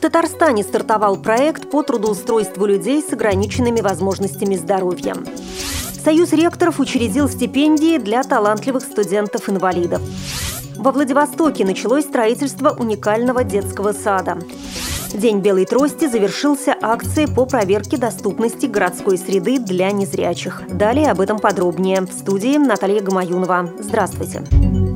В Татарстане стартовал проект по трудоустройству людей с ограниченными возможностями здоровья. Союз ректоров учредил стипендии для талантливых студентов-инвалидов. Во Владивостоке началось строительство уникального детского сада. День белой трости завершился акцией по проверке доступности городской среды для незрячих. Далее об этом подробнее. В студии Наталья Гамаюнова. Здравствуйте. В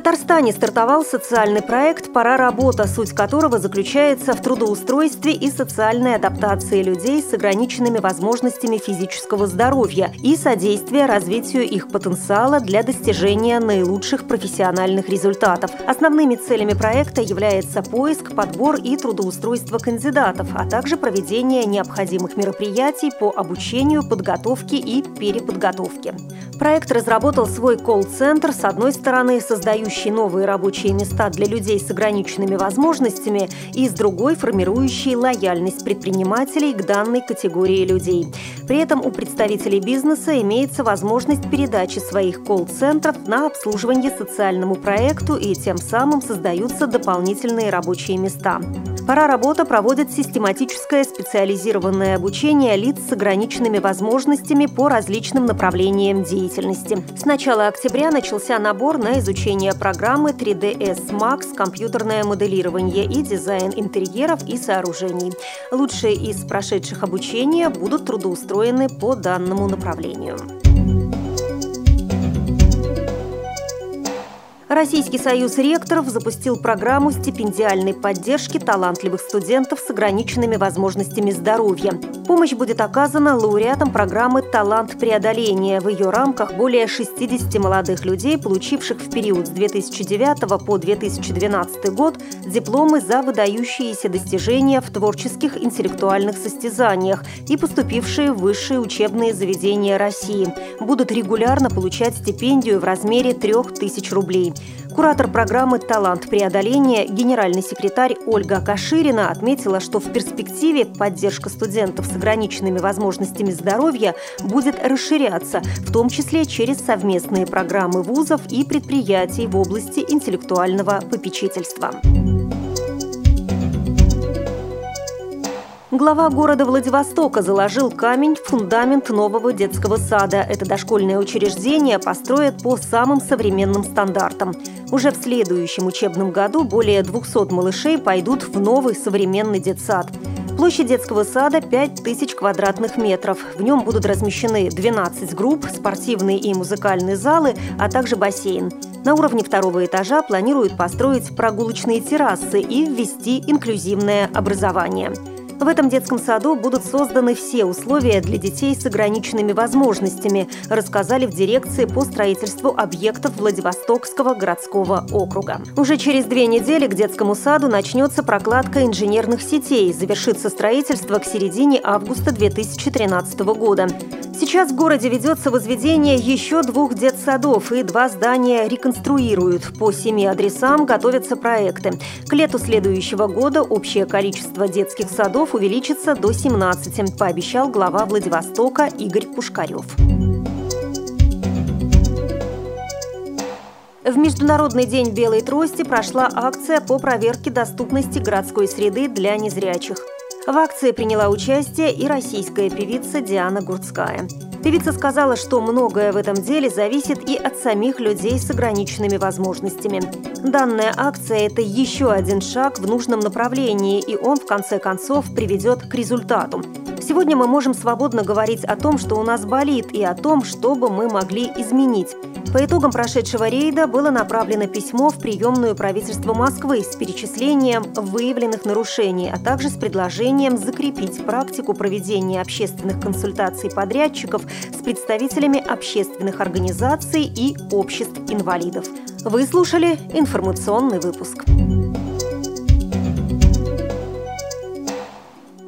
Татарстане стартовал социальный проект «Пора работа», суть которого заключается в трудоустройстве и социальной адаптации людей с ограниченными возможностями физического здоровья и содействия развитию их потенциала для достижения наилучших профессиональных результатов. Основными целями проекта является поиск, подбор и трудоустройство кандидатов, а также проведение необходимых мероприятий по обучению, подготовке и переподготовке. Проект разработал свой колл-центр, с одной стороны, создающий новые рабочие места для людей с ограниченными возможностями, и с другой, формирующий лояльность предпринимателей к данной категории людей. При этом у представителей бизнеса имеется возможность передачи своих колл-центров на обслуживание социальному проекту и тем самым создаются дополнительные рабочие места. Пора работа проводит систематическое специализированное обучение лиц с ограниченными возможностями по различным направлениям деятельности. С начала октября начался набор на изучение программы 3ds Max, компьютерное моделирование и дизайн интерьеров и сооружений. Лучшие из прошедших обучения будут трудоустроены по данному направлению. Российский союз ректоров запустил программу стипендиальной поддержки талантливых студентов с ограниченными возможностями здоровья. Помощь будет оказана лауреатам программы «Талант преодоления». В ее рамках более 60 молодых людей, получивших в период с 2009 по 2012 год дипломы за выдающиеся достижения в творческих интеллектуальных состязаниях и поступившие в высшие учебные заведения России, будут регулярно получать стипендию в размере 3000 рублей. Куратор программы «Талант преодоления» генеральный секретарь Ольга Каширина отметила, что в перспективе поддержка студентов с ограниченными возможностями здоровья будет расширяться, в том числе через совместные программы вузов и предприятий в области интеллектуального попечительства. Глава города Владивостока заложил камень в фундамент нового детского сада. Это дошкольное учреждение построят по самым современным стандартам. Уже в следующем учебном году более 200 малышей пойдут в новый современный детсад. Площадь детского сада 5000 квадратных метров. В нем будут размещены 12 групп, спортивные и музыкальные залы, а также бассейн. На уровне второго этажа планируют построить прогулочные террасы и ввести инклюзивное образование. В этом детском саду будут созданы все условия для детей с ограниченными возможностями, рассказали в дирекции по строительству объектов Владивостокского городского округа. Уже через две недели к детскому саду начнется прокладка инженерных сетей. Завершится строительство к середине августа 2013 года. Сейчас в городе ведется возведение еще двух детсадов и два здания реконструируют. По семи адресам готовятся проекты. К лету следующего года общее количество детских садов увеличится до 17, пообещал глава Владивостока Игорь Пушкарев. В Международный день белой трости прошла акция по проверке доступности городской среды для незрячих. В акции приняла участие и российская певица Диана Гурцкая. Певица сказала, что многое в этом деле зависит и от самих людей с ограниченными возможностями. Данная акция – это еще один шаг в нужном направлении, и он, в конце концов, приведет к результату. Сегодня мы можем свободно говорить о том, что у нас болит, и о том, что бы мы могли изменить. По итогам прошедшего рейда было направлено письмо в приемную правительства Москвы с перечислением выявленных нарушений, а также с предложением закрепить практику проведения общественных консультаций подрядчиков с представителями общественных организаций и обществ инвалидов. Вы слушали информационный выпуск.